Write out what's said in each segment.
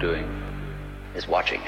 Doing is watching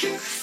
you.